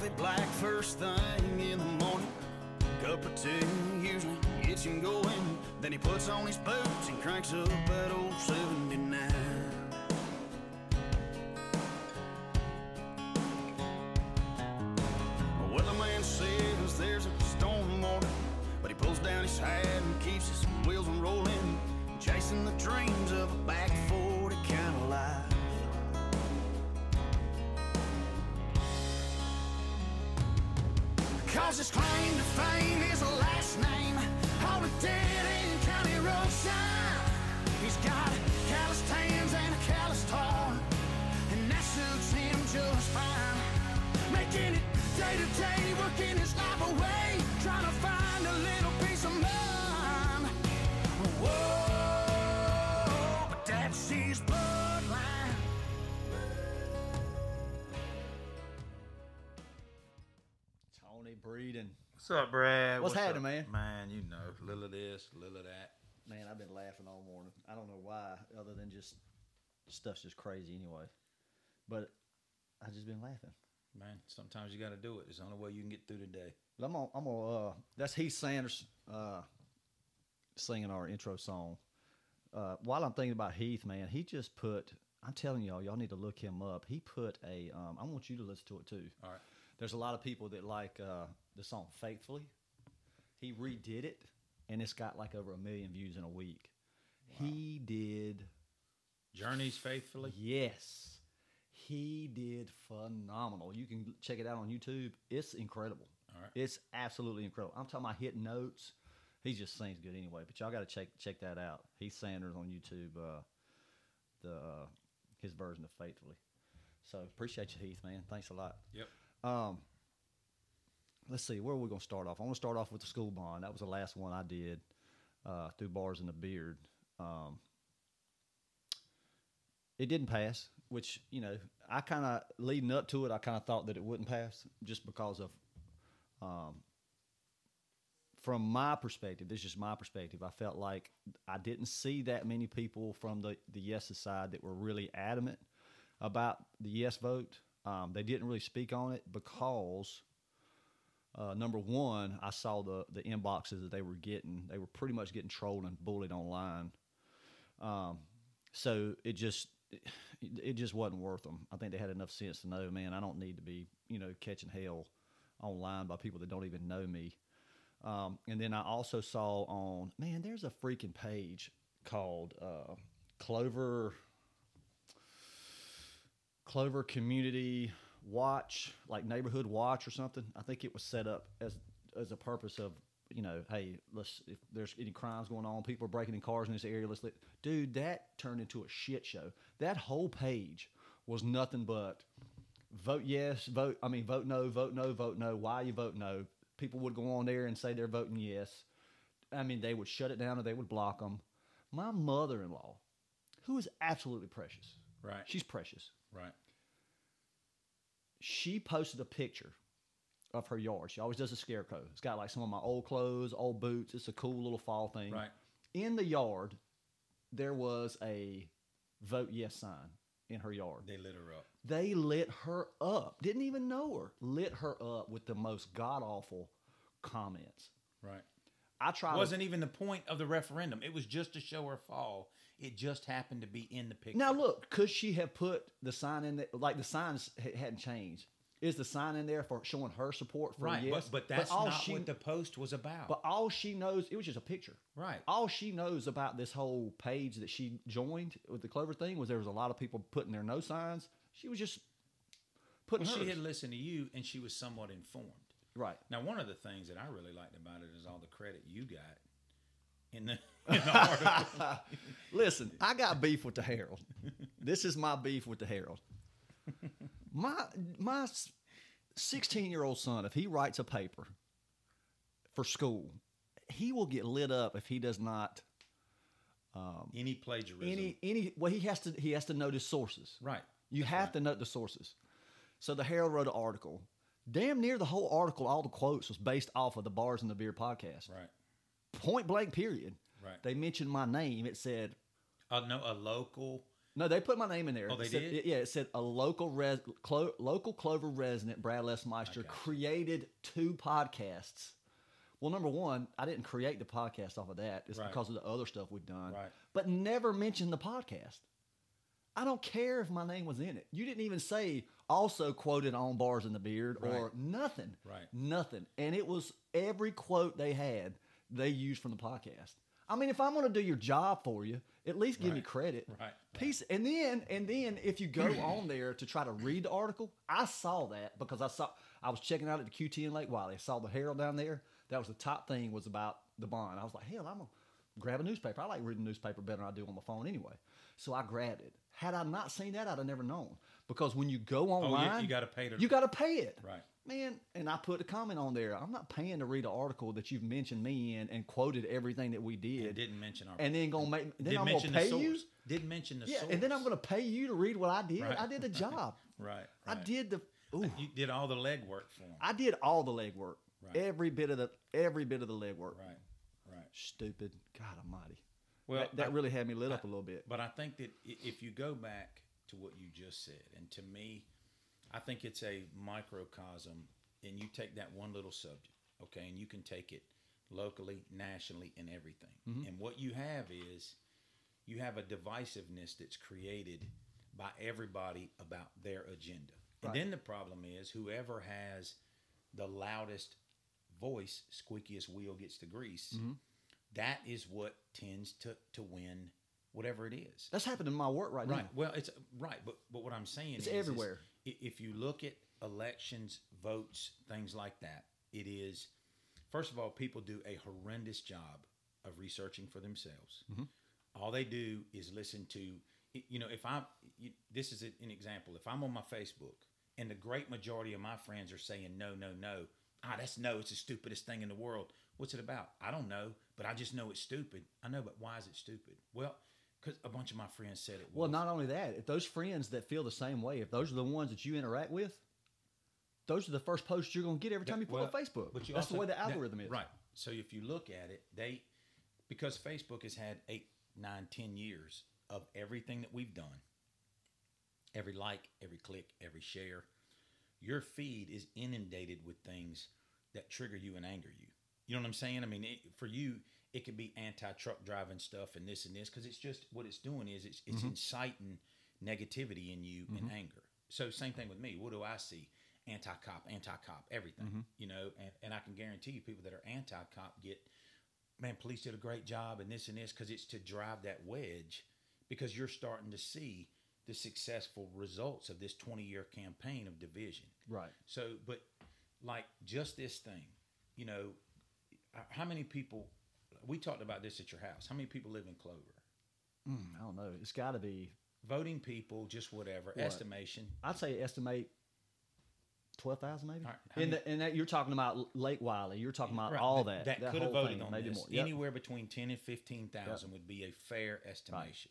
coffee black first thing in the morning. Cup of tea usually gets him going. Then he puts on his boots and cranks up that old 79. Why, other than just stuff's just crazy anyway. But I just been laughing. Man, sometimes you got to do it. It's the only way you can get through the day. But I'm gonna, I'm gonna uh, that's Heath Sanders uh, singing our intro song. Uh, while I'm thinking about Heath, man, he just put. I'm telling y'all, y'all need to look him up. He put a. Um, I want you to listen to it too. All right. There's a lot of people that like uh, the song "Faithfully." He redid it, and it's got like over a million views in a week. He did Journeys faithfully. Yes. He did phenomenal. You can check it out on YouTube. It's incredible. All right. It's absolutely incredible. I'm talking about hitting notes. He just sings good anyway. But y'all got to check check that out. Heath Sanders on YouTube. Uh, the uh, his version of Faithfully. So appreciate you, Heath, man. Thanks a lot. Yep. Um, let's see, where are we going to start off? I want to start off with the school bond. That was the last one I did uh, through Bars and the Beard. Um, it didn't pass, which, you know, I kind of, leading up to it, I kind of thought that it wouldn't pass just because of, um, from my perspective, this is just my perspective, I felt like I didn't see that many people from the, the yes side that were really adamant about the yes vote. Um, they didn't really speak on it because, uh, number one, I saw the, the inboxes that they were getting. They were pretty much getting trolled and bullied online. Um, so it just it, just wasn't worth them. I think they had enough sense to know, man, I don't need to be you know catching hell online by people that don't even know me. Um, and then I also saw on man, there's a freaking page called uh, Clover Clover Community Watch, like Neighborhood Watch or something. I think it was set up as as a purpose of you know, hey, let's if there's any crimes going on, people are breaking in cars in this area. Let's let dude that turned into a shit show. That whole page was nothing but vote yes, vote. I mean, vote no, vote no, vote no. Why you vote no? People would go on there and say they're voting yes. I mean, they would shut it down or they would block them. My mother-in-law, who is absolutely precious, Right. she's precious. right. She posted a picture of her yard. She always does a scarecrow. It's got like some of my old clothes, old boots. It's a cool little fall thing. Right. In the yard, there was a vote yes sign in her yard. They lit her up. They lit her up. Didn't even know her. Lit her up with the most god awful comments. Right. I tried. Wasn't even the point of the referendum. It was just to show her fall. It just happened to be in the picture. now look, could she have put the sign in there? Like the signs hadn't changed. Is the sign in there for showing her support for right. yes? But, but that's all not she, what the post was about. But all she knows, it was just a picture. right. All she knows about this whole page that she joined with the Clover thing was there was a lot of people putting their no signs. She was just putting Well, she hers. had listened to you and she was somewhat informed. right. Now, one of the things that I really liked about it is all the credit you got in the, in the article. Listen, I got beef with the Herald. This is my beef with the Herald. My my sixteen year old son, if he writes a paper for school, he will get lit up if he does not Any plagiarism. any any. Well, he has to he has to know the sources. right. You have to know the sources. So the Herald wrote an article. Damn near the whole article, all the quotes was based off of the Bars and the Beard podcast. Right. Point blank. Period. Right. They mentioned my name. It said Uh, no, a local No, they put my name in there. Oh, they It said- did? yeah, it said a local res, Clo, local Clover resident, Brad Lesmeister, created two podcasts. Well, number one, I didn't create the podcast off of that. It's Right. because of the other stuff we've done. Right. But never mentioned the podcast. I don't care if my name was in it. You didn't even say also quoted on Bars in the Beard or nothing. Right. Nothing. And it was every quote they had they used from the podcast. I mean, if I'm going to do your job for you, at least give me Right. credit. Right. Piece. And then, and then, if you go on there to try to read the article, I saw that because I saw I was checking out at the QT in Lake Wylie. I saw the Herald down there. That was the top thing was about the bond. I was like, hell, I'm gonna grab a newspaper. I like reading newspaper better than I do on my phone anyway. So I grabbed it. Had I not seen that, I'd have never known. Because when you go online, Oh, you gotta pay to- You got to pay it. Right. Man, and I put a comment on there. I'm not paying to read an article that you've mentioned me in and quoted everything that we did, It didn't mention our. and then gonna make then didn't I'm gonna mention pay you. Didn't mention the Yeah, source. and then I'm gonna pay you to read what I did. Right. I did the job. Right. I did the. Ooh, You did all the legwork for him. I did all the legwork. Right. Every bit of the every bit of the legwork. Right. Right. Stupid. God Almighty. Well, that, that I- really had me lit up a little bit. But I think that if you go back to what you just said, and to me, I think it's a microcosm, and you take that one little subject, okay, and you can take it locally, nationally, and everything. Mm-hmm. And what you have is you have a divisiveness that's created by everybody about their agenda. And then the problem is whoever has the loudest voice, squeakiest wheel gets the grease. Mm-hmm. That is what tends to, to win whatever it is. That's happening in my work right, Right. now. Well, it's right, but but what I'm saying It's is, is everywhere. i- if you look at elections, votes, things like that, it is first of all, people do a horrendous job of researching for themselves. Mm-hmm. All they do is listen to, you know, if I'm, you, this is an example. If I'm on my Facebook and the great majority of my friends are saying no, no, no, ah, that's no, it's the stupidest thing in the world. What's it about? I don't know, but I just know it's stupid. I know, but why is it stupid? Well, because a bunch of my friends said it. Well, not only that, if those friends that feel the same way, if those are the ones that you interact with, those are the first posts you're going to get every time you put Well, on Facebook. But you That's also, the way the algorithm is. Right. So if you look at it, they because Facebook has had eight, nine, ten years of everything that we've done. Every like, every click, every share, your feed is inundated with things that trigger you and anger you. You know what I'm saying? I mean, it, for you, it could be anti-truck driving stuff and this and this because it's just what it's doing is it's it's mm-hmm. inciting negativity in you and mm-hmm. anger. So same thing with me. What do I see? Anti-cop, anti-cop, everything. Mm-hmm. You know, and, and I can guarantee you, people that are anti-cop get, man, police did a great job and this and this because it's to drive that wedge because you're starting to see the successful results of this 20 year campaign of division. Right. So, but like just this thing, you know, how many people? We talked about this at your house. How many people live in Clover? Mm, I don't know. It's got to be. Voting people, just whatever What? estimation. I'd say estimate twelve thousand maybe. Right, many- the, and that you're talking about Lake Wylie. You're talking about Right, all that. that, that could have voted thing, on maybe this. more. Yep. Anywhere between ten and fifteen thousand would be a fair estimation.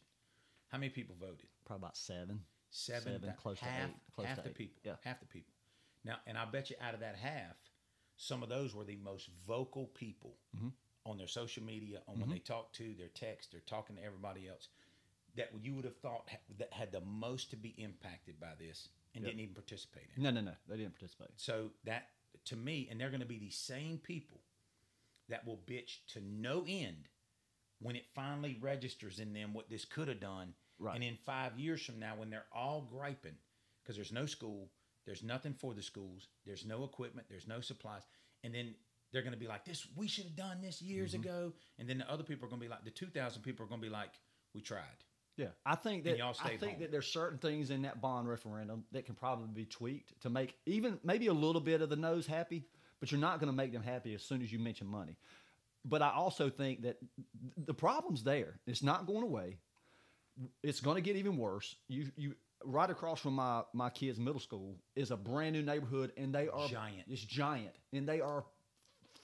How many people voted? Probably about seven. Seven, Seven, close to half, eight, close half to the eight. people. Yeah. half the people. Now, and I bet you out of that half, some of those were the most vocal people Mm-hmm. On their social media, on when mm-hmm. they talk to their text, they're talking to everybody else. That you would have thought ha- that had the most to be impacted by this and Yep. didn't even participate in. No, no, no. They didn't participate. So that to me, and they're going to be the same people that will bitch to no end when it finally registers in them what this could have done. Right. And in five years from now, when they're all griping because there's no school, there's nothing for the schools, there's no equipment, there's no supplies, and then they're going to be like, "This we should have done this years Mm-hmm. ago," and then the other people are going to be like, the two thousand people are going to be like, "We tried." Yeah, I think that y'all I think home. that there's certain things in that bond referendum that can probably be tweaked to make even maybe a little bit of the nose happy, but you're not going to make them happy as soon as you mention money. But I also think that the problem's there. It's not going away. It's going to get even worse. You you right across from my my kids' middle school is a brand new neighborhood, and they are Giant. It's giant, and they are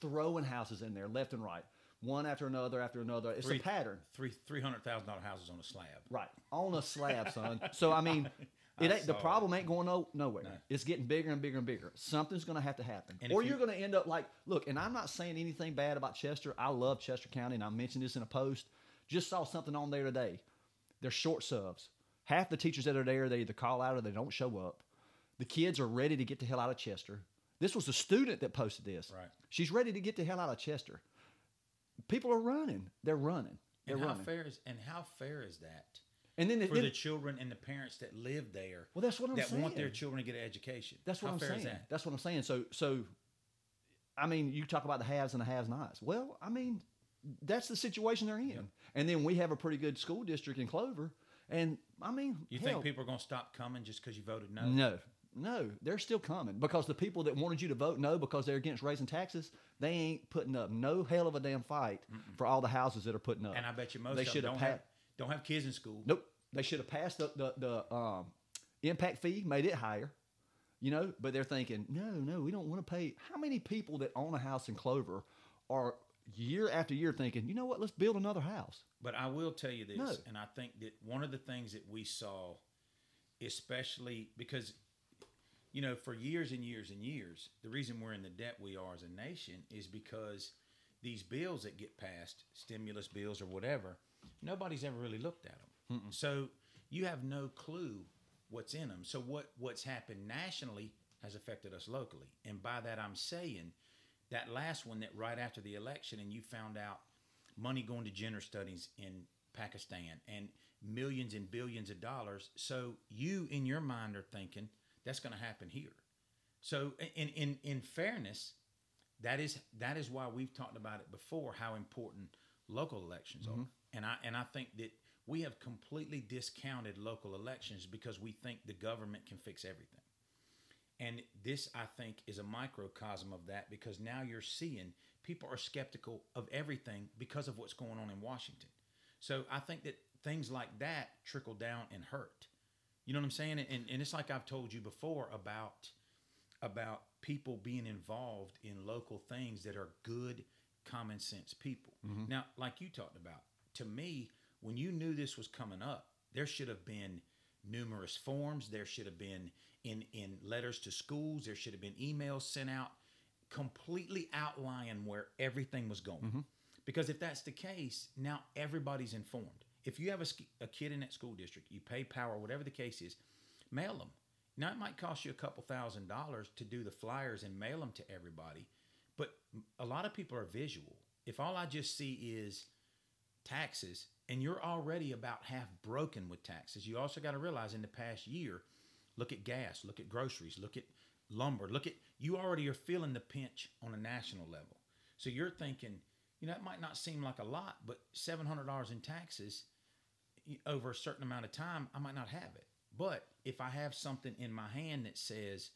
throwing houses in there left and right, one after another after another. It's Three- a pattern. Three three hundred thousand dollar houses on a slab. Right on a slab, son. So I mean, it ain't the problem ain't going no, nowhere. No. It's getting bigger and bigger and bigger. Something's going to have to happen, And or you're you- going to end up like look. And I'm not saying anything bad about Chester. I love Chester County, and I mentioned this in a post. Just saw something on there today. They're short subs. Half the teachers that are there, they either call out or they don't show up. The kids are ready to get the hell out of Chester. This was a student that posted this. Right. She's ready to get the hell out of Chester. People are running. They're running. They're And how running. fair is and how fair is that and then, for then the children and the parents that live there? Well, that's what I'm that want their saying. children to get an education. That's what How I'm fair saying. Is that? That's what I'm saying. So, so, I mean, you talk about the haves and the has-nots. Well, I mean, that's the situation they're in. And then we have a pretty good school district in Clover, and I mean, You hell, think people are going to stop coming just because you voted no? No, no, they're still coming because the people that wanted you to vote no because they're against raising taxes, they ain't putting up no hell of a damn fight for all the houses that are putting up. And I bet you most they of them should don't have have pa- don't have kids in school. Nope. They should have passed the, the, the um, impact fee, made it higher, you know, but they're thinking, no, no, we don't want to pay. How many people that own a house in Clover are year after year thinking, you know what, let's build another house? But I will tell you this, No. and I think that one of the things that we saw, especially because, you know, for years and years and years, the reason we're in the debt we are as a nation is because these bills that get passed, stimulus bills or whatever, nobody's ever really looked at them. So you have no clue what's in them. So what what's happened nationally has affected us locally, and by that I'm saying that last one that right after the election, and you found out money going to gender studies in Pakistan and millions and billions of dollars. So you, in your mind, are thinking that's going to happen here. So in in in fairness, that is that is why we've talked about it before how important local elections are. Mm-hmm. And I and I think that we have completely discounted local elections because we think the government can fix everything. And this, I think, is a microcosm of that because now you're seeing people are skeptical of everything because of what's going on in Washington. So I think that things like that trickle down and hurt. You know what I'm saying? And, and it's like I've told you before about about people being involved in local things that are good, common sense people. Mm-hmm. Now, like you talked about, to me, when you knew this was coming up, there should have been numerous forms. There should have been in in letters to schools. There should have been emails sent out, completely outlining where everything was going. Mm-hmm. Because if that's the case, now everybody's informed. If you have a, a kid in that school district, you pay power, whatever the case is, mail them. Now it might cost you a couple thousand dollars to do the flyers and mail them to everybody, but a lot of people are visual. If all I just see is taxes and you're already about half broken with taxes, you also got to realize in the past year, look at gas, look at groceries, look at lumber, look at you already are feeling the pinch on a national level. So you're thinking, you know, it might not seem like a lot, but $700 in taxes over a certain amount of time, I might not have it. But if I have something in my hand that says,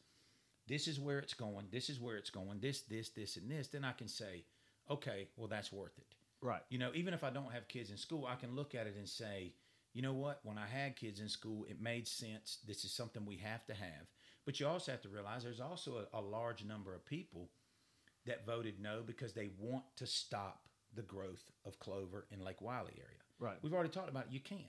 this is where it's going, this is where it's going, this, this, this, and this, then I can say, okay, well, that's worth it. Right. You know, even if I don't have kids in school, I can look at it and say, you know what? When I had kids in school, it made sense. This is something we have to have. But you also have to realize there's also a, a large number of people that voted no because they want to stop the growth of clover in Lake Wylie area. Right. We've already talked about it. You can't.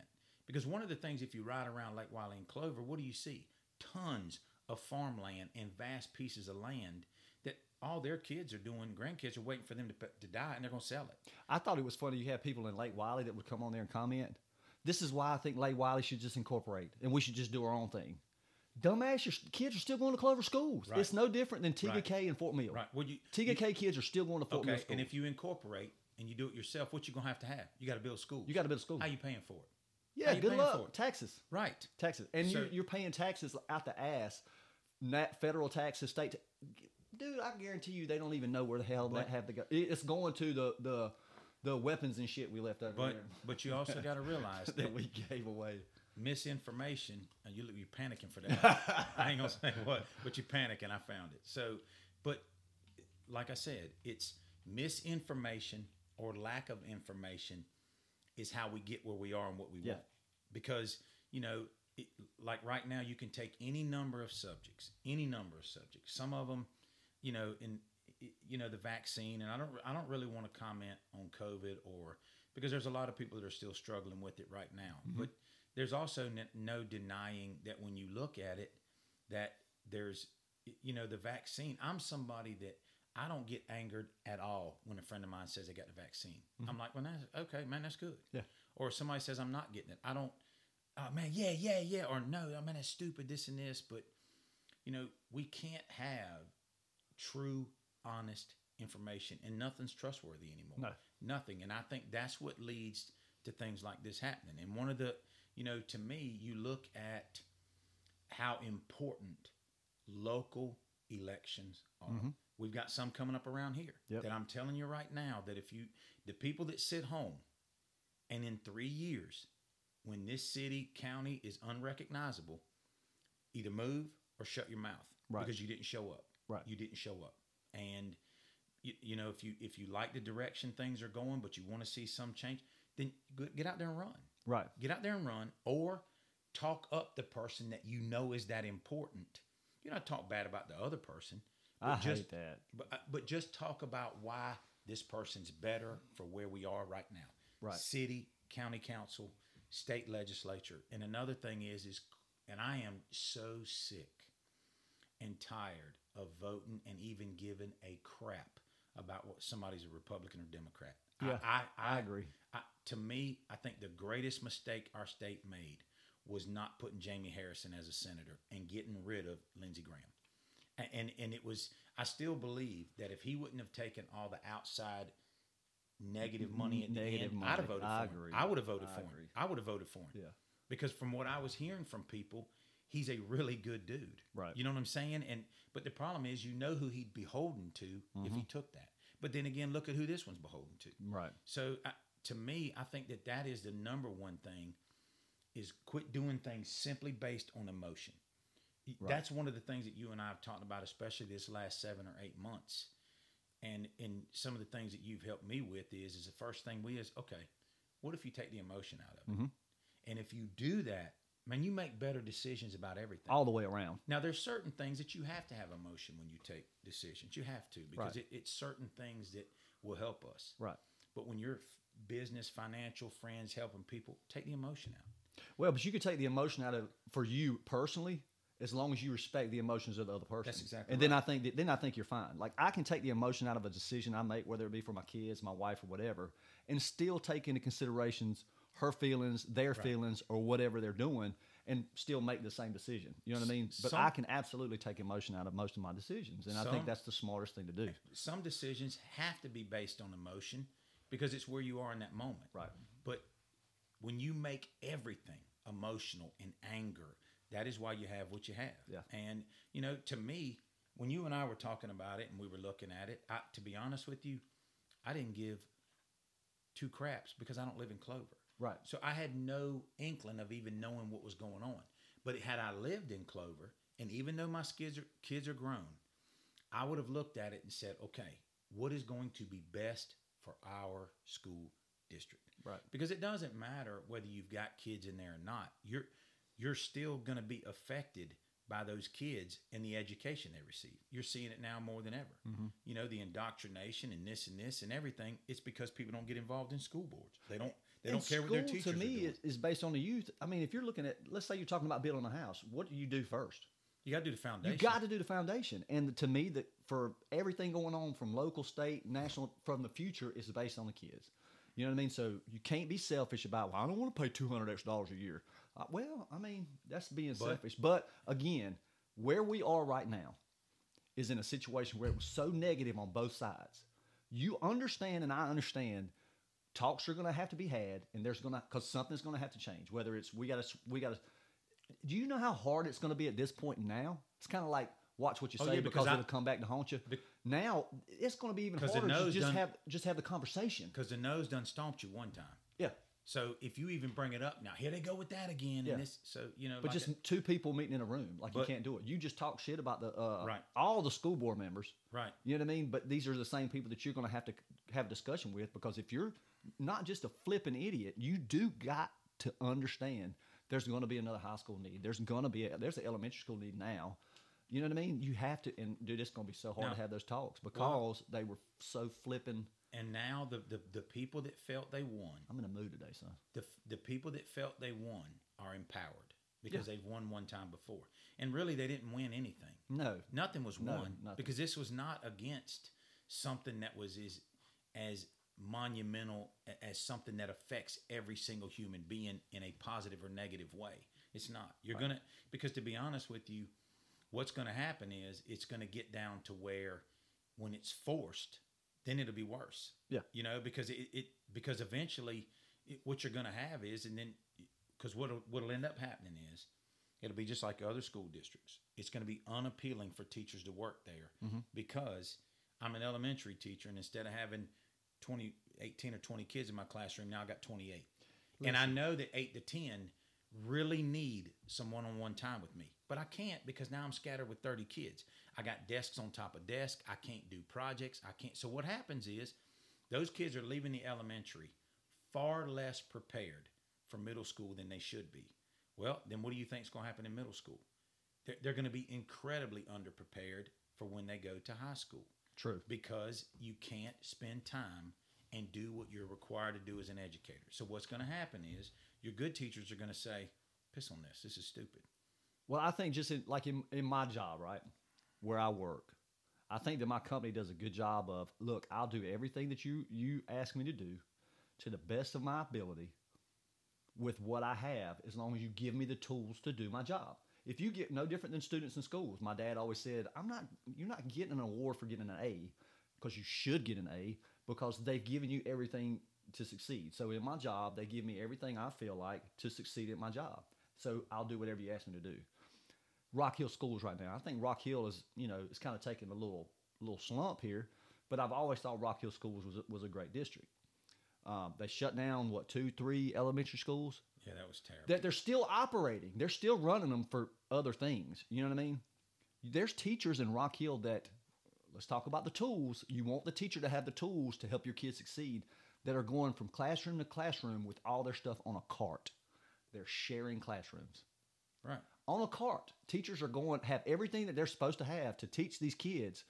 Because one of the things, if you ride around Lake Wylie and Clover, what do you see? Tons of farmland and vast pieces of land that all their kids are doing, grandkids are waiting for them to, to die and they're going to sell it. I thought it was funny you have people in Lake Wylie that would come on there and comment. This is why I think Lake Wylie should just incorporate and we should just do our own thing. Dumbass, your kids are still going to Clover schools. Right. It's no different than Tega Cay Right. and Fort Mill. Right. Well, you, Tega Cay kids are still going to Fort Mill Okay, and if you incorporate and you do it yourself, what you gonna have to have? You got to build schools. you got to build a school. How you paying for it? yeah, good luck. Taxes. Right. Taxes. And So- you're, you're paying taxes out the ass. Nat, federal taxes, state. Ta- Dude, I guarantee you they don't even know where the hell But- that have to go. It's going to the the the weapons and shit we left over But there but you also got to realize that that we gave away. misinformation, and you you're panicking for that. I ain't gonna say what, but you panic, and I found it. So, but like I said, it's misinformation or lack of information is how we get where we are and what we Yeah. want. Because you know, it, like right now, you can take any number of subjects, any number of subjects. Some of them, you know, in you know the vaccine, and I don't I don't really want to comment on COVID or because there's a lot of people that are still struggling with it right now. Mm-hmm. But there's also n- no denying that when you look at it, that there's you know the vaccine. I'm somebody that I don't get angered at all when a friend of mine says they got the vaccine. I'm mm-hmm. like, well, that's okay, man, that's good. Yeah. Or somebody says I'm not getting it. I don't. oh man, yeah, yeah, yeah, or no, oh, I mean, that's stupid, this and this. But, you know, we can't have true, honest information, and nothing's trustworthy anymore. No. Nothing. And I think that's what leads to things like this happening. And one of the, you know, to me, you look at how important local elections are. Mm-hmm. We've got some coming up around here Yep. that I'm telling you right now that if you, the people that sit home and in three years, when this city, county is unrecognizable, either move or shut your mouth Right. because you didn't show up. Right. You didn't show up. And you, you know, if you if you like the direction things are going, but you want to see some change, then get out there and run. Right. Get out there and run, or talk up the person that you know is that important. You not talk bad about the other person. But I just, hate that. But uh, but just talk about why this person's better for where we are right now. Right. City, county council, state legislature, and another thing is is, and I am so sick and tired of voting and even giving a crap about what somebody's a Republican or Democrat. Yeah, I, I, I agree. I, to me, I think the greatest mistake our state made was not putting Jamie Harrison as a senator and getting rid of Lindsey Graham. And, and it was I still believe that if he wouldn't have taken all the outside negative money at the Negative end, I'd have voted I for agree. him. I would have voted I for agree. him. I would have voted for him. Yeah. Because from what I was hearing from people, he's a really good dude. Right. You know what I'm saying? And but the problem is you know who he'd be beholden to if Mm-hmm. he took that. But then again, look at who this one's beholden to. Right. So I, to me, I think that that is the number one thing is quit doing things simply based on emotion. Y- That's one of the things that you and I have talked about, especially this last seven or eight months. And and some of the things that you've helped me with is is the first thing we is okay. What if you take the emotion out of it? Mm-hmm. And if you do that, man, you make better decisions about everything. All the way around. Now, there's certain things that you have to have emotion when you take decisions. You have to because Right. it, it's certain things that will help us. Right. But when you're business, financial, friends, helping people, take the emotion out. Well, but you could take the emotion out of for you personally, as long as you respect the emotions of the other person. That's exactly And then I think that, then I think you're fine. Like I can take the emotion out of a decision I make, whether it be for my kids, my wife, or whatever, and still take into considerations her feelings, their feelings, or whatever they're doing, and still make the same decision. You know what I mean? But Some- I can absolutely take emotion out of most of my decisions, and I think that's the smartest thing to do. Some decisions have to be based on emotion because it's where you are in that moment. Right. But when you make everything emotional and anger, that is why you have what you have. Yeah. And you know, to me, when you and I were talking about it and we were looking at it, I, to be honest with you, I didn't give two craps because I don't live in Clover. Right. So I had no inkling of even knowing what was going on. But had I lived in Clover, and even though my kids are, kids are grown, I would have looked at it and said, okay, what is going to be best for our school district? Right. Because it doesn't matter whether you've got kids in there or not. You're you're still going to be affected by those kids and the education they receive. You're seeing it now more than ever. Mm-hmm. You know, the indoctrination and this and this and everything. It's because people don't get involved in school boards. They don't. They And don't care what their teachers To me, are doing. is, is based on the youth. I mean, if you're looking at, let's say you're talking about building a house, what do you do first? You got to do the foundation. You got to do the foundation, and to me, that for everything going on from local, state, national, from the future is based on the kids. You know what I mean? So you can't be selfish about. Well, I don't want to pay two hundred extra dollars a year. Uh, well, I mean that's being But- selfish. But again, where we are right now is in a situation where it was so negative on both sides. You understand, and I understand. Talks are going to have to be had, and there's going to because something's going to have to change. Whether it's we got to we got to do you know how hard it's going to be at this point now? It's kind of like watch what you Oh, say yeah, because, because I- it'll come back to haunt you. Be- now it's going to be even harder to just done- have just have the conversation. because the nose done stomped you one time. Yeah, So if you even bring it up now, here they go with that again. Yeah. And this, so you know, but like just a- two people meeting in a room, like you can't do it. You just talk shit about the uh, Right. all the school board members. right. You know what I mean? But these are the same people that you're going to have to have discussion with because if you're not just a flipping idiot, you do got to understand there's going to be another high school need. There's going to be a, there's an elementary school need now. You know what I mean? You have to, and dude, it's going to be so hard to have those talks because they were so flipping. And now the, the the people that felt they won, I'm in a mood today, son. the the people that felt they won are empowered because they've won one time before, and really they didn't win anything. No, Nothing was No, won nothing. because this was not against something that was as as monumental as something that affects every single human being in a positive or negative way. It's not. You're gonna because to be honest with you, what's gonna happen is it's gonna get down to where when it's forced, then it'll be worse. Yeah. You know, because it, it because eventually it, what you're gonna have is and then because what'll what'll end up happening is it'll be just like other school districts. It's going to be unappealing for teachers to work there mm-hmm. because I'm an elementary teacher, and instead of having 20, 18 or 20 kids in my classroom, now I got 28. And I know that 8 to 10 really need some one on one time with me, but I can't because now I'm scattered with 30 kids. I got desks on top of desks. I can't do projects. I can't. So what happens is those kids are leaving the elementary far less prepared for middle school than they should be. Well, then what do you think is going to happen in middle school? They're, they're going to be incredibly underprepared for when they go to high school True. because you can't spend time and do what you're required to do as an educator. So what's going to happen is your good teachers are going to say, "Piss on this. This is stupid." Well, I think just in, like in, in my job, right, where I work, I think that my company does a good job of look. I'll do everything that you you ask me to do to the best of my ability with what I have, as long as you give me the tools to do my job. If you get no different than students in schools, my dad always said, "I'm not. You're not getting an award for getting an A, because you should get an A because they've given you everything to succeed. So in my job, they give me everything I feel like to succeed at my job. So I'll do whatever you ask me to do. Rock Hill schools right now. I think Rock Hill is, you know, it's kind of taking a little little slump here, but I've always thought Rock Hill schools was a, was a great district. Um, they shut down what two, three elementary schools. Yeah, that was terrible. They're, they're still operating. They're still running them for other things. You know what I mean? There's teachers in Rock Hill that let's talk about the tools. You want the teacher to have the tools to help your kids succeed that are going from classroom to classroom with all their stuff on a cart. They're sharing classrooms right. on a cart. Teachers are going have everything that they're supposed to have to teach these kids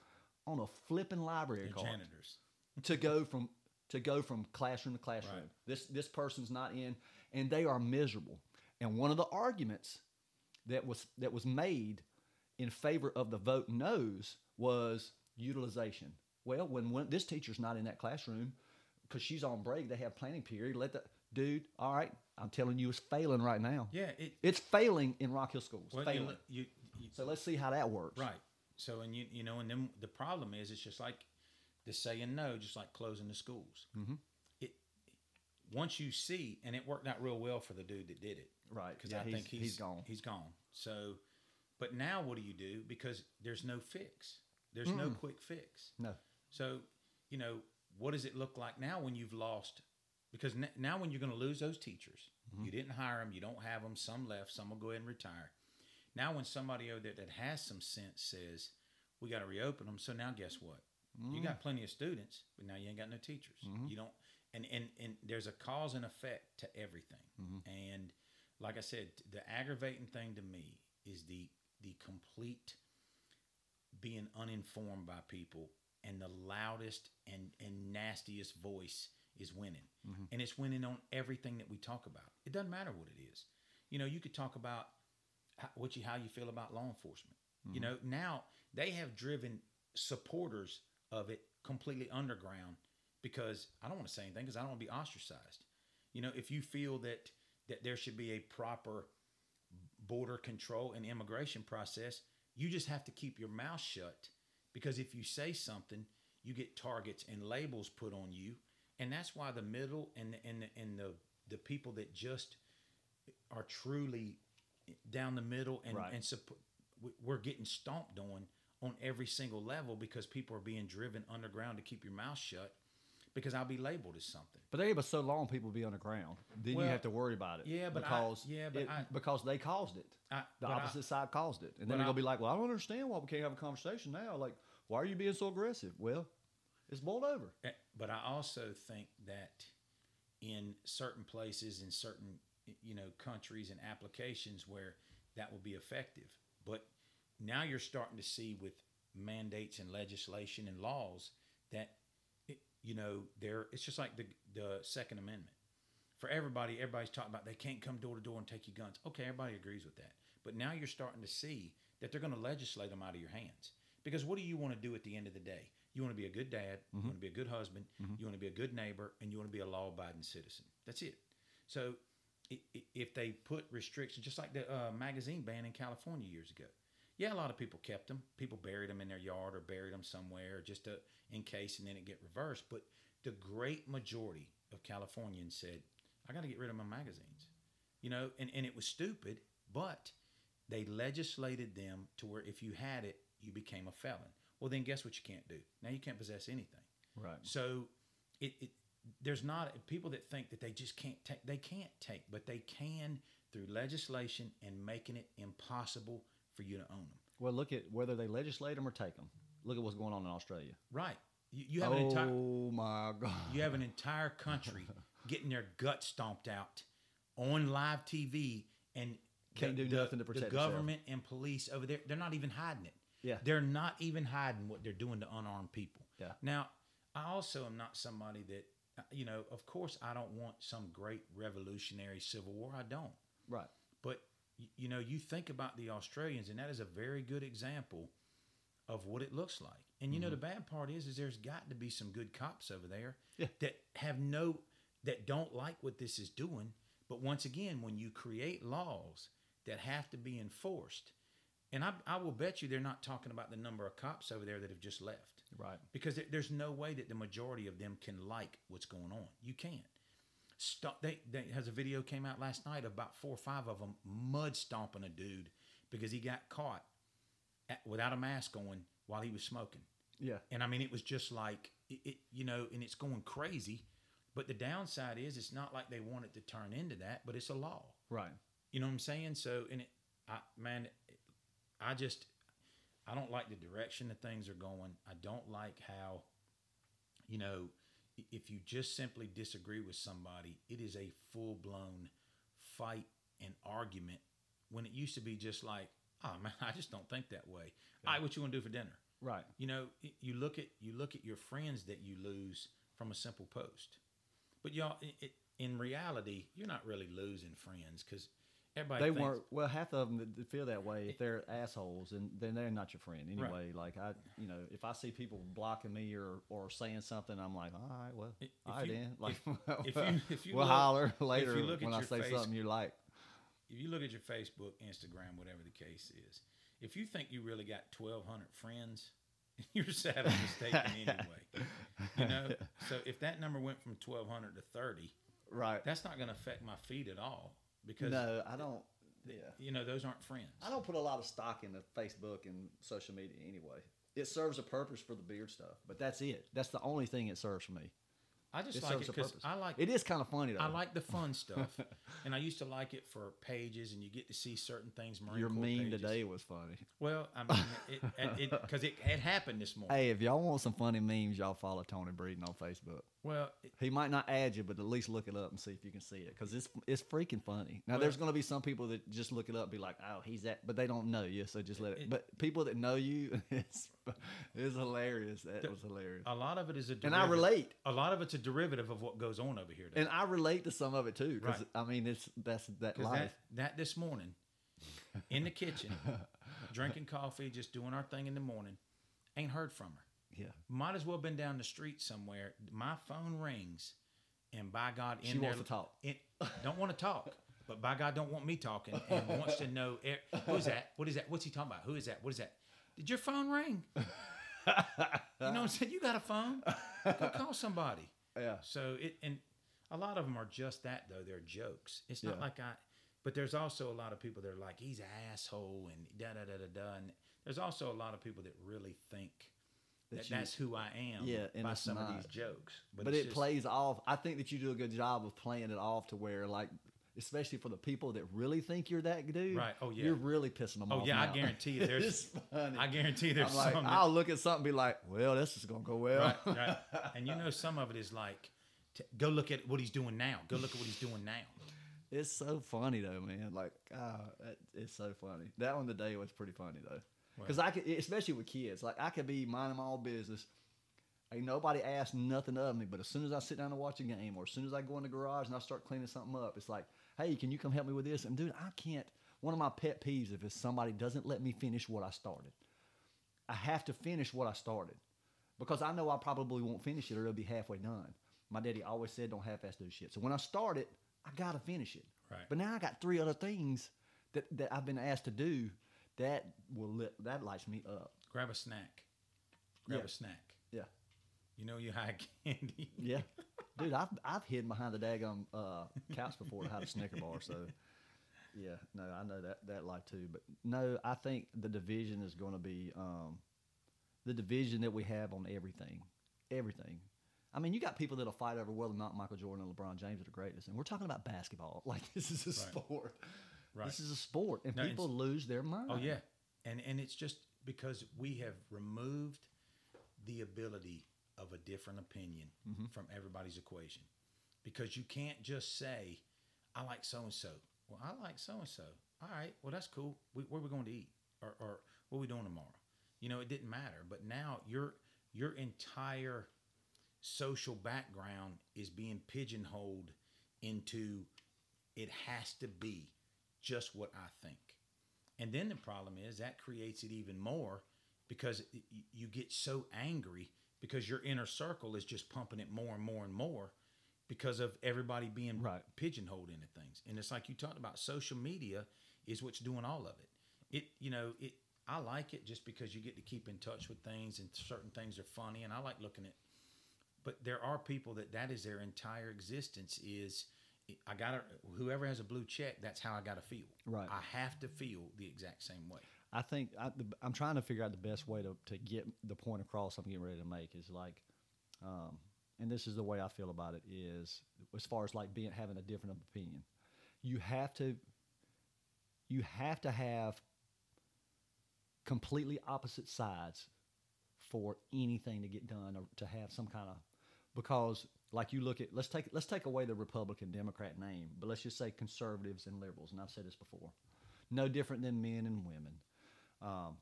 on a flipping library They're cart janitors. to go from to go from classroom to classroom. Right. This this person's not in, and they are miserable. And one of the arguments that was that was made in favor of the vote no's was utilization. Well, when one, this teacher's not in that classroom because she's on break, they have planning period. Let the dude. All right, I'm telling you, it's failing right now. Yeah, it. It's failing in Rock Hill schools. Well, failing. you, you so let's see how that works. right. So and you you know and then the problem is it's just like the saying no, just like closing the schools. Mm-hmm. It once you see and it worked out real well for the dude that did it. Right. because Yeah, I he's- think he's, he's gone. He's gone. So, but now what do you do? Because there's no fix. There's no quick fix. No. So, you know, what does it look like now when you've lost? Because n- now when you're going to lose those teachers, Mm-hmm. you didn't hire them, you don't have them. Some left, some will go ahead and retire. Now, when somebody over there that has some sense says we got to reopen them, so now guess what? You Mm-hmm. got plenty of students, but now you ain't got no teachers. You don't, and and and there's a cause and effect to everything. Mm-hmm. And like I said, the aggravating thing to me is the the complete being uninformed by people and the loudest and, and nastiest voice is winning. Mm-hmm. And it's winning on everything that we talk about. It doesn't matter what it is. You know, you could talk about how, what you how you feel about law enforcement. You mm-hmm. know, now they have driven supporters of it completely underground because I don't want to say anything because I don't want to be ostracized. You know, if you feel that that there should be a proper border control and immigration process, you just have to keep your mouth shut because if you say something, you get targets and labels put on you, and that's why the middle and the, and the, and the the people that just are truly down the middle and Right. and we're getting stomped on on every single level because people are being driven underground to keep your mouth shut because I'll be labeled as something. But they but so long people be underground, then Well, you have to worry about it. yeah, but I- because yeah, but it- I- because they caused it. I- the but I- opposite side caused it, and then they're gonna be like, "Well, I don't understand why we can't have a conversation now. Like, why are you being so aggressive?" Well, it's boiled over. Eh, But I also think that in certain places, in certain you know countries and applications where that will be effective. But now you're starting to see with mandates and legislation and laws that you know there it's just like the the Second Amendment. For everybody, everybody's talking about they can't come door to door and take your guns. Okay, everybody agrees with that. But now you're starting to see that they're going to legislate them out of your hands. Because what do you want to do at the end of the day? You want to be a good dad, you want to be a good husband, you want to be a good neighbor, and you want to be a law abiding citizen. That's it. So if they put restrictions, just like the uh, magazine ban in California years ago, yeah, a lot of people kept them. People buried them in their yard or buried them somewhere just to, in case, and then it get reversed. But the great majority of Californians said, "I got to get rid of my magazines," you know, and, and it was stupid, but they legislated them to where if you had it, you became a felon. Well, then guess what you can't do? Now you can't possess anything. Right. So it, it there's not people that think that they just can't take they can't take, but they can through legislation and making it impossible for you to own them. Well, look at whether they legislate them or take them. Look at what's going on in Australia. Right. You, you have an entire oh my god! you have an entire country getting their guts stomped out on live TV and Can't do nothing to protect the itself. government and police over there. They're not even hiding it. Yeah. They're not even hiding what they're doing to unarmed people. Yeah. Now, I also am not somebody that, uh, you know, of course, I don't want some great revolutionary civil war. I don't. Right. You know, you think about the Australians, and that is a very good example of what it looks like. And, you know, the mm-hmm. bad part is, is there's got to be some good cops over there Yeah. that have no, that don't like what this is doing. But once again, when you create laws that have to be enforced, and I, I will bet you they're not talking about the number of cops over there that have just left Right. because there's no way that the majority of them can like what's going on. You can't. Stop. They, they has a video came out last night of about four or five of them mud stomping a dude because he got caught at, without a mask on while he was smoking. Yeah. And I mean, it was just like it, it, you know, and it's going crazy. But the downside is, it's not like they want it to turn into that, but it's a law. Right. You know what I'm saying? So, and it, I, man, I just, I don't like the direction that things are going. I don't like how, you know, if you just simply disagree with somebody, it is a full blown fight and argument when it used to be just like, oh man, I just don't think that way. All right, what you want to do for dinner? Right. You know, you look at you look at your friends that you lose from a simple post, but y'all, it, in reality, you're not really losing friends because everybody They thinks, weren't. Well, half of them that- feel that way. If they're assholes, and then they're not your friend anyway. Like I, you know, if I see people blocking me or or saying something, I'm like, all right, well, If all right you- then. Like, if you- if you we'll look- holler later when I say face- something you like. if you look at your Facebook, Instagram, whatever the case is, if you think you really got 1,200 friends, you're sadly mistaken anyway. You know, so if that number went from 1,200 to 30, Right. that's not going to affect my feed at all because No, I don't. Yeah. you know those aren't friends. I don't put a lot of stock into Facebook and social media anyway. It serves a purpose for the beard stuff, but that's it. That's the only thing it serves for me. I just It like it because. I like It is kind of funny though. I like the fun stuff, and I used to like it for pages, and you get to see certain things. Marine Your Corps meme pages. today was funny. Well, I mean, it because it, it, happened this morning. Hey, if y'all want some funny memes, y'all follow Tony Breeden on Facebook. Well, it, He might not add you, but at least look it up and see if you can see it because it's it's freaking funny. Now, Well- there's going to be some people that just look it up and be like, "Oh, he's that," but they don't know you, so just let it. It- but people that know you, it's it's hilarious. That The- was hilarious, a lot of it is a derivative. and I relate, A lot of it's a derivative of what goes on over here. today. and I relate to some of it too. Because Right. I mean, it's that's that life. that, that this morning, in the kitchen, drinking coffee, just doing our thing in the morning, ain't heard from her. Yeah, Might as well been down the street somewhere. My phone rings, and by God, in She there, wants to talk. It, don't want to talk, but by God, don't want me talking, and wants to know who is that? What is that? What's he talking about? Who is that? What is that? Did your phone ring? you know what I'm saying? You got a phone? Go call somebody. yeah, So it and a lot of them are just that though. They're jokes. It's not Yeah. like I. But there's also a lot of people that are like he's an asshole and da da da da da. And there's also a lot of people that really think that, That you- that's who I am. Yeah, and by some of these jokes. But, but it just- plays off. I think that you do a good job of playing it off to where like. Especially for the people that really think you're that dude, Right. Oh, yeah. You're really pissing them Oh off. Oh yeah, I now. guarantee you. There's. I guarantee there's I'm like, some. I'll look at something and be like, well, this is gonna go well. right, right. And you know, some of it is like, t- go look at what he's doing now. Go look at what he's doing now. it's so funny though, man. Like, ah, that, it's so funny. That one today was pretty funny though, because I could, especially with kids, like I could be minding my own business. Ain't nobody asked nothing of me, but as soon as I sit down to watch a game, or as soon as I go in the garage and I start cleaning something up, it's like, hey, can you come help me with this? And dude, I can't. One of my pet peeves if it's somebody doesn't let me finish what I started. I have to finish what I started. because I know I probably won't finish it or it'll be halfway done. My daddy always said don't half-ass do shit. So when I start it, I gotta finish it. Right. But now I got three other things that, that I've been asked to do that will lit, that lights me up. Grab a snack. Grab Yeah. a snack. Yeah. You know you hide candy. Yeah. Dude, I've I've hidden behind the daggum uh, couch before to hide a Snicker bar. So, yeah, no, I know that that life too. But no, I think the division is going to be um, the division that we have on everything, everything. I mean, you got people that'll fight over whether or not Michael Jordan and LeBron James are the greatest, and we're talking about basketball. Like this is a Right. sport. Right. This is a sport, and No, people lose their mind. Oh yeah, and and it's just because we have removed the ability of a different opinion Mm-hmm. from everybody's equation, because you can't just say, "I like so and so." Well, I like so and so. All right, well that's cool. We, where we going to eat, or or what are we doing tomorrow? You know, it didn't matter. But now your your entire social background is being pigeonholed into it has to be just what I think. And then the problem is that creates it even more because you get so angry because your inner circle is just pumping it more and more and more because of everybody being Right. pigeonholed into things. And it's like you talked about social media is what's doing all of it. It you know, it I like it just because you get to keep in touch with things and certain things are funny and I like looking at but there are people that that is their entire existence is I got to whoever has a blue check that's how I got to feel. Right. I have to feel the exact same way. I think I, the, I'm trying to figure out the best way to, to get the point across I'm getting ready to make is like, um, and this is the way I feel about it is as far as like being having a different opinion, you have to you have to have completely opposite sides for anything to get done or to have some kind of because like you look at let's take let's take away the Republican Democrat name, but let's just say conservatives and liberals, and I've said this before, no different than men and women, um,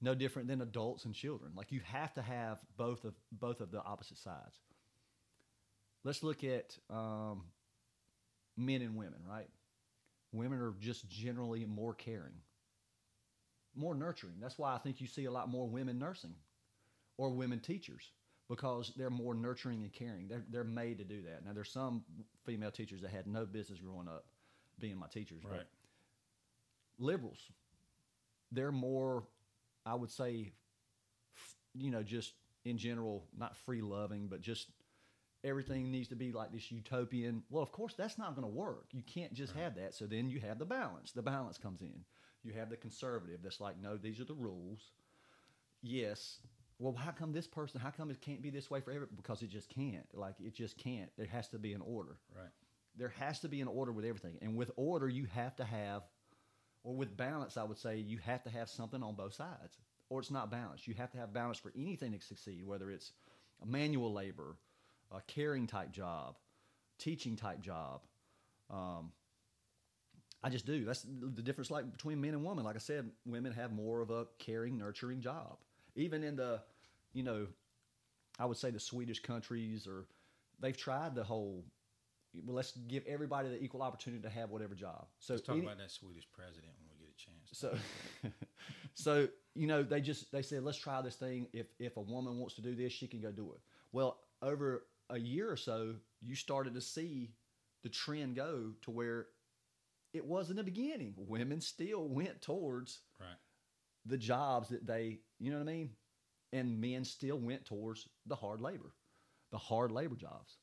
no different than adults and children. Like you have to have both of both of the opposite sides. Let's look at um, men and women, right? Women are just generally more caring, more nurturing. That's why I think you see a lot more women nursing or women teachers because they're more nurturing and caring. They're, they're made to do that. Now, there's some female teachers that had no business growing up being my teachers. but Right. Liberals, they're more, I would say, you know, just in general, not free loving, but just everything needs to be like this utopian. Well, of course, that's not going to work. You can't just have that. So then you have the balance. The balance comes in. You have the conservative that's like, no, these are the rules. Yes. Well, how come this person? How come it can't be this way for everyone? Because it just can't. Like it just can't. There has to be an order. Right. There has to be an order with everything, and with order, you have to have, or with balance, I would say you have to have something on both sides, or it's not balanced. You have to have balance for anything to succeed, whether it's a manual labor, a caring type job, teaching type job. Um, I just do. That's the difference, like between men and women. Like I said, women have more of a caring, nurturing job. Even in the, you know, I would say the Swedish countries, or they've tried the whole. Well, let's give everybody the equal opportunity to have whatever job. So Let's talk any- about that Swedish president when we get a chance. so, so you know, they just they said, let's try this thing. If if a woman wants to do this, she can go do it. Well, over a year or so, you started to see the trend go to where it was in the beginning. Women still went towards Right. the jobs that they, you know what I mean, and men still went towards the hard labor, the hard labor jobs.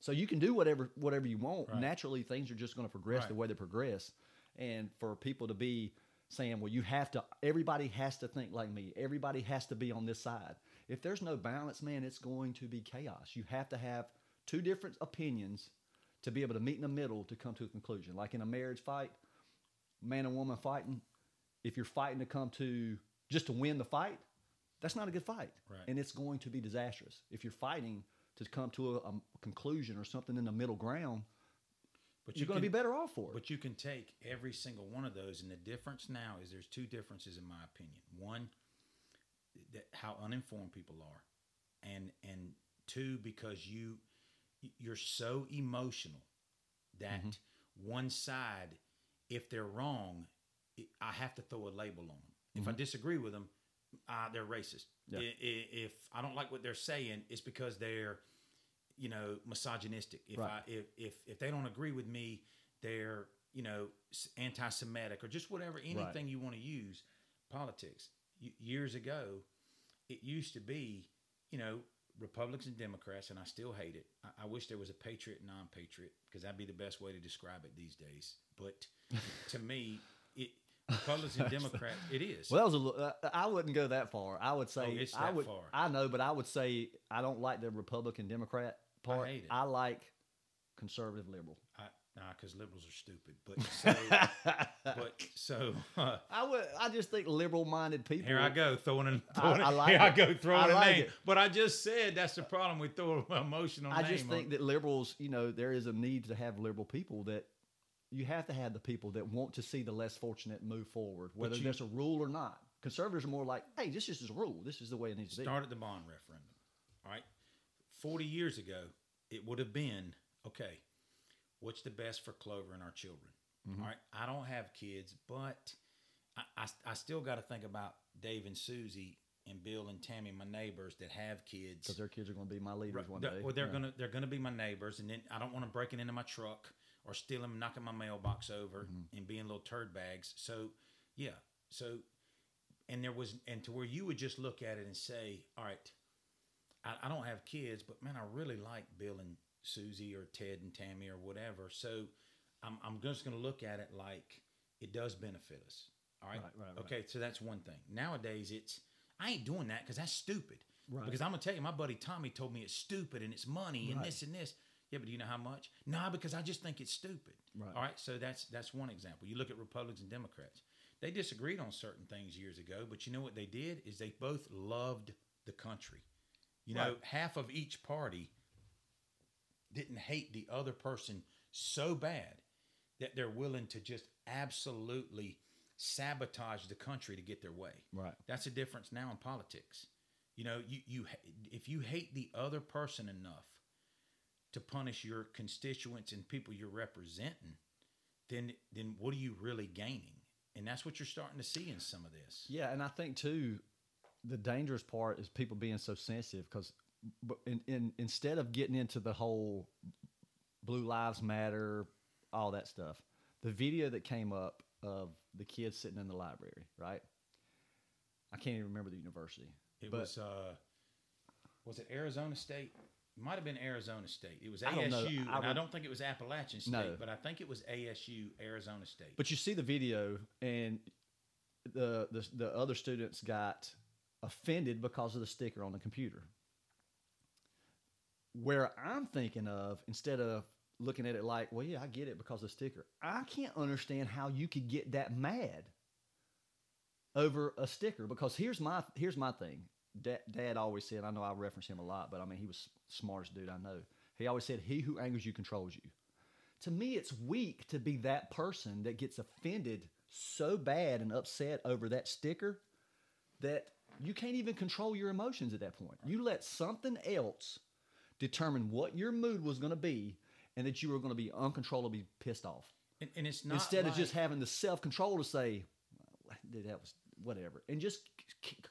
So you can do whatever whatever you want. Right. Naturally, things are just going to progress the way they progress, and for people to be saying, "Well, you have to," everybody has to think like me. Everybody has to be on this side. If there's no balance, man, it's going to be chaos. You have to have two different opinions to be able to meet in the middle to come to a conclusion. Like in a marriage fight, man and woman fighting, if you're fighting to come to just to win the fight, that's not a good fight. Right. And it's going to be disastrous. If you're fighting to come to a, a conclusion or something in the middle ground, But you're going to be better off for it. But you can take every single one of those, and the difference now is there's two differences in my opinion. One, that how uninformed people are, and and two because you you're so emotional that Mm-hmm. one side, if they're wrong, I have to throw a label on them. If I disagree with them, uh, they're racist. Yeah. If I don't like what they're saying, it's because they're, you know, misogynistic. If Right. I if if if they don't agree with me, they're you know anti-Semitic or just whatever anything you want to use. Politics Y- years ago, it used to be, you know, Republicans and Democrats, and I still hate it. I, I wish there was a patriot non-patriot because that'd be the best way to describe it these days. But to me, it Democrat. it is. Well, that was a little, uh, I wouldn't go that far. I would say Oh, it's I would. far. I know, but I would say I don't like the Republican Democrat part. hate it. I like conservative liberal. I, nah, because liberals are stupid. But so, but so uh, I would. I just think liberal-minded people. here I go throwing in. I- Throwing I in- like here I go throwing I a like name. it. But I just said that's the problem. We throw emotional I just think it. that liberals, you know, there is a need to have liberal people that you have to have the people that want to see the less fortunate move forward, whether you- there's a rule or not. Conservatives are more like, hey, this is just a rule. This is the way it needs to be. started the bond referendum. All right, forty years ago, it would have been okay. What's the best for Clover and our children? Mm-hmm. All right, I don't have kids, but I, I, I still got to think about Dave and Susie and Bill and Tammy, my neighbors that have kids. Because their kids are going to be my leaders Right, one day. Well, they're Yeah. gonna they're gonna be my neighbors, and then I don't want them breaking into my truck or stealing, knocking my mailbox over, Mm-hmm. and being little turd bags. So, yeah. So, and there was, and to where you would just look at it and say, all right, I, I don't have kids, but man, I really like Bill and Susie or Ted and Tammy or whatever. So, I'm I'm just gonna look at it like it does benefit us. All right. Right, right, right. Okay. So that's one thing. Nowadays, it's I ain't doing that because that's stupid. Right. Because I'm gonna tell you, my buddy Tommy told me it's stupid and it's money and Right. this and this. Yeah, but do you know how much? Nah, because I just think it's stupid. Right. All right. So that's that's one example. You look at Republicans and Democrats. They disagreed on certain things years ago, but you know what they did is they both loved the country. You know, half of each party didn't hate the other person so bad that they're willing to just absolutely sabotage the country to get their way. Right. That's the difference now in politics. You know, you you if you hate the other person enough to punish your constituents and people you're representing, then then what are you really gaining? And that's what you're starting to see in some of this. Yeah, and I think too, the dangerous part is people being so sensitive because, in, in, instead of getting into the whole Blue Lives Matter, all that stuff, the video that came up of the kids sitting in the library, right? I can't even remember the university. It was uh was it Arizona State? It might have been Arizona State. It was I don't. ASU, I and I don't think it was Appalachian State, No. but I think it was ASU, Arizona State. But you see the video, and the, the the other students got offended because of the sticker on the computer. Where I'm thinking of, instead of looking at it like, well, yeah, I get it because of the sticker. I can't understand how you could get that mad over a sticker because here's my here's my thing. Dad, Dad always said, I know I reference him a lot, but I mean he was smartest dude I know. He always said, "He who angers you controls you." to me it's weak to be that person that gets offended so bad and upset over that sticker that you can't even control your emotions at that point. You let something else determine what your mood was going to be and that you were going to be uncontrollably pissed off. and, and it's not Instead of just having the self-control to say "Well, that was whatever and just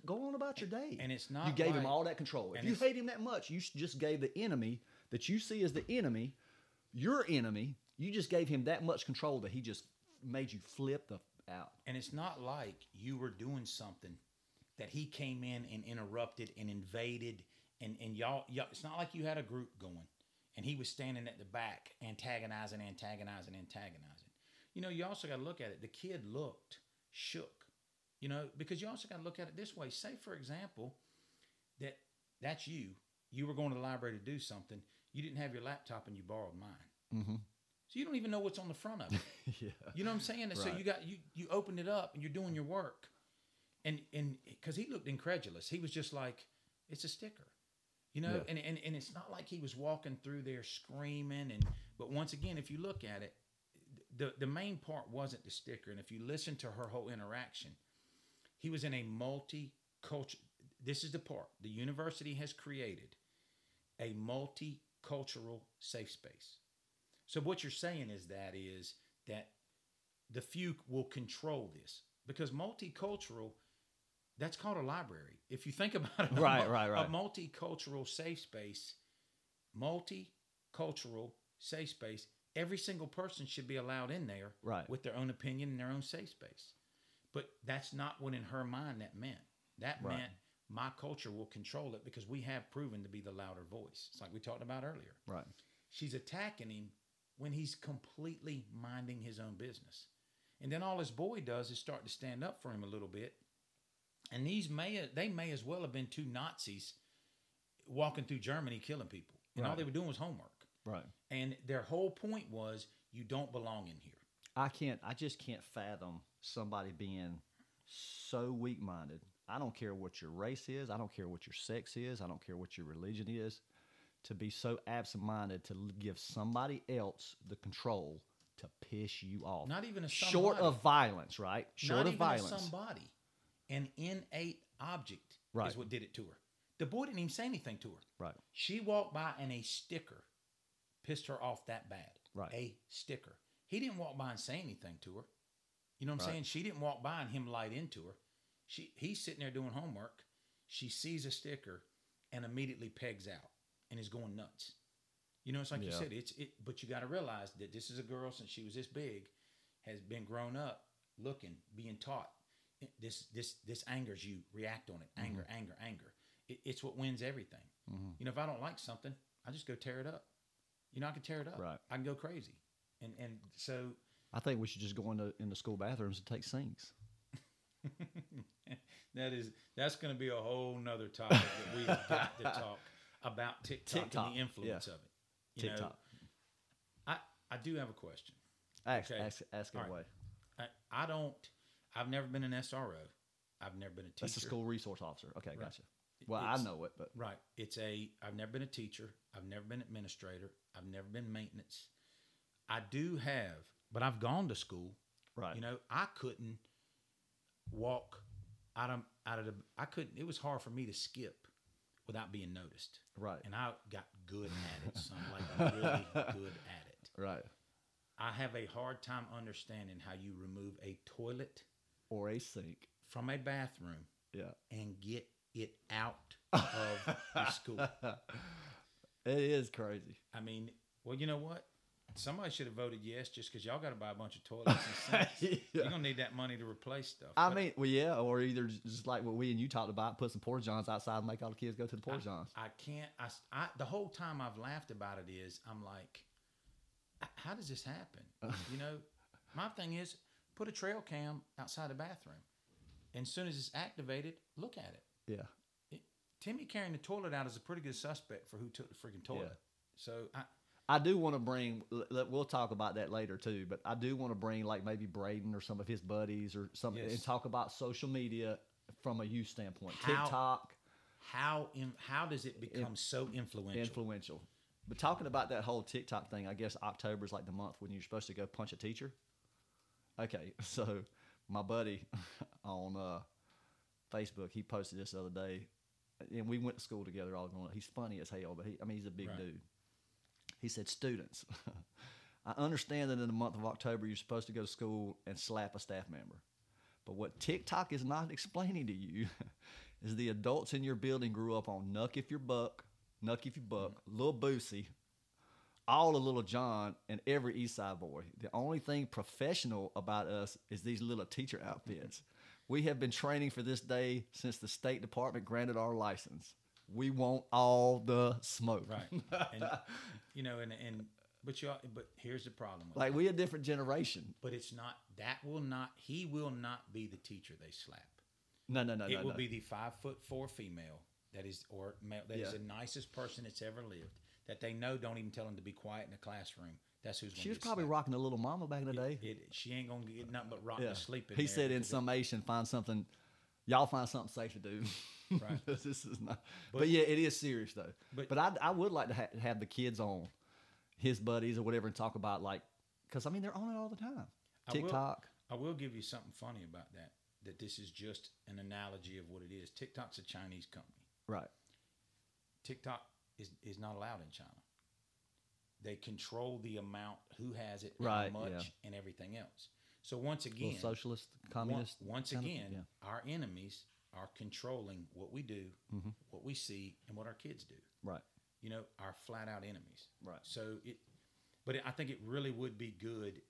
go on about your day. and it's not. you gave him all that control. If you hate him that much, you just gave the enemy that you see as the enemy, your enemy, you just gave him that much control that he just made you flip the out. And it's not like you were doing something that he came in and interrupted and invaded and and y'all, y'all it's not like you had a group going and he was standing at the back antagonizing antagonizing antagonizing you know you also got to look at it the kid looked shook you know because you also got to look at it this way say for example that that's you you were going to the library to do something you didn't have your laptop and you borrowed mine Mm-hmm. so you don't even know what's on the front of it yeah. you know what I'm saying? And So you got you you opened it up and you're doing your work, and and because he looked incredulous, he was just like, "It's a sticker," you know. Yeah. And, and and it's not like he was walking through there screaming. And but once again, if you look at it, the the main part wasn't the sticker. And if you listen to her whole interaction, he was in a multicultural. This is the part the university has created a multicultural safe space. So what you're saying is that is that the few will control this because multicultural That's called a library. If you think about it, Right, mul- right, right. A multicultural safe space, multicultural safe space. Every single person should be allowed in there, Right. with their own opinion and their own safe space. But that's not what in her mind that meant. That Right. meant my culture will control it because we have proven to be the louder voice. It's like we talked about earlier. Right. She's attacking him when he's completely minding his own business. And then all his boy does is start to stand up for him a little bit. And these may they may as well have been two Nazis walking through Germany killing people. And all they were doing was homework. Right. And their whole point was you don't belong in here. I can't. I just can't fathom somebody being so weak-minded. I don't care what your race is. I don't care what your sex is. I don't care what your religion is. To be so absent-minded to give somebody else the control to piss you off. Not even a short of violence, right? Short Not of violence. somebody. An innate object Right. is what did it to her. The boy didn't even say anything to her. Right. She walked by and a sticker pissed her off that bad. Right. A sticker. He didn't walk by and say anything to her. You know what I'm Right. saying? She didn't walk by and him light into her. She he's sitting there doing homework. She sees a sticker and immediately pegs out and is going nuts. You know, it's like you said, it's it but you gotta realize that this is a girl since she was this big, has been grown up, looking, being taught. This this this angers you, react on it. Anger, Mm-hmm. anger, anger. It, it's what wins everything. You know, if I don't like something, I just go tear it up. You know, I can tear it up. Right. I can go crazy. And and so I think we should just go into in the school bathrooms and take sinks. that is that's going to be a whole nother topic that we've got to talk about TikTok, TikTok, and the influence yeah. of it. You know, TikTok. I I do have a question. Ask, Okay. ask, ask it right. away. I, I don't. I've never been an SRO. I've never been a teacher. That's a school resource officer. Okay, Right. gotcha. Well, It's- I know it, but Right. It's a. I've never been a teacher. I've never been administrator. I've never been maintenance. I do have, but I've gone to school. right. You know, I couldn't walk out of out of the. I couldn't. It was hard for me to skip without being noticed. right. And I got good at it. So I'm like really good at it. right. I have a hard time understanding how you remove a toilet Or a sink. from a bathroom Yeah. and get it out of the school. It is crazy. I mean, well, you know what? Somebody should have voted yes just because y'all got to buy a bunch of toilets and sinks. Yeah. You're gonna need that money to replace stuff. I But mean, well, yeah, or either just like what we and you talked about, put some porta johns outside and make all the kids go to the porta johns. I can't. I the whole time I've laughed about it is I'm like, how does this happen? you know, my thing is put a trail cam outside the bathroom, and as soon as it's activated, look at it. Yeah. it Timmy carrying the toilet out is a pretty good suspect for who took the freaking toilet. Yeah. So I, I do want to bring. We'll talk about that later too. But I do want to bring like maybe Braden or some of his buddies or something Yes. and talk about social media from a youth standpoint. How- TikTok, how in, how does it become so influential? influential. But talking about that whole TikTok thing, I guess October is like the month when you're supposed to go punch a teacher. Okay, so my buddy on uh, Facebook, he posted this the other day, and we went to school together all growing up. He's funny as hell, but he, I mean, he's a big Right. dude. He said, "Students, I understand that in the month of October you're supposed to go to school and slap a staff member, but what TikTok is not explaining to you is the adults in your building grew up on Knuck If You're Buck, Knuck If You Buck, mm-hmm. Lil Boosie, all of Lil Jon, and every East Side boy. The only thing professional about us is these little teacher outfits. Mm-hmm. We have been training for this day since the State Department granted our license. We want all the smoke. Right. And you know, and and but you but here's the problem Like we a different generation. But it's not that will not he will not be the teacher they slap. No, no, no, it no. will no. be the five foot four female that is or male that is Yeah. the nicest person that's ever lived. That they know don't even tell them to be quiet in the classroom. That's who's. She was probably slapped. rocking a little mama back in the day. It, she ain't gonna get nothing but rock yeah. to sleep he there said in summation, find something. Y'all find something safe to do. Right. this is not. But, But- yeah, it is serious though. But, But- I, I would like to ha- have the kids on his buddies or whatever and talk about like, because I mean they're on it all the time. I will- TikTok. I will give you something funny about that. That this is just an analogy of what it is. TikTok's a Chinese company. Right. TikTok is, is not allowed in China. They control the amount, who has it, Right, how much, yeah. and everything else. So once again, socialist, communist. once of- again, yeah. our enemies are controlling what we do, Mm-hmm. what we see, and what our kids do. Right. You know, our flat out enemies. Right. So it, but it, I think it really would be good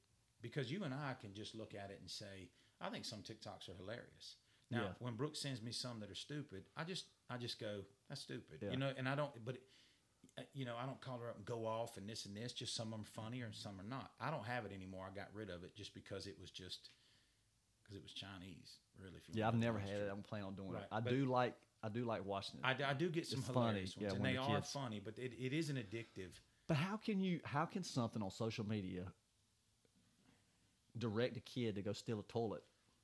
because you and I can just look at it and say, I think some TikToks are hilarious. Now, Yeah. when Brooke sends me some that are stupid, I just I just go, that's stupid. Yeah. You know, and I don't, but. uh, Uh, you know, I don't call her up and go off and this and this. Just some of them are funnier and some are not. I don't have it anymore. I got rid of it just because it was just because it was Chinese. Really, Yeah, I've never had it. I'm planning on doing Right, it. I but- do like I do like watching it. I, I do get some It's funny, ones, yeah, and they the are funny, but it, it is an addictive. But how can you? How can something on social media direct a kid to go steal a toilet?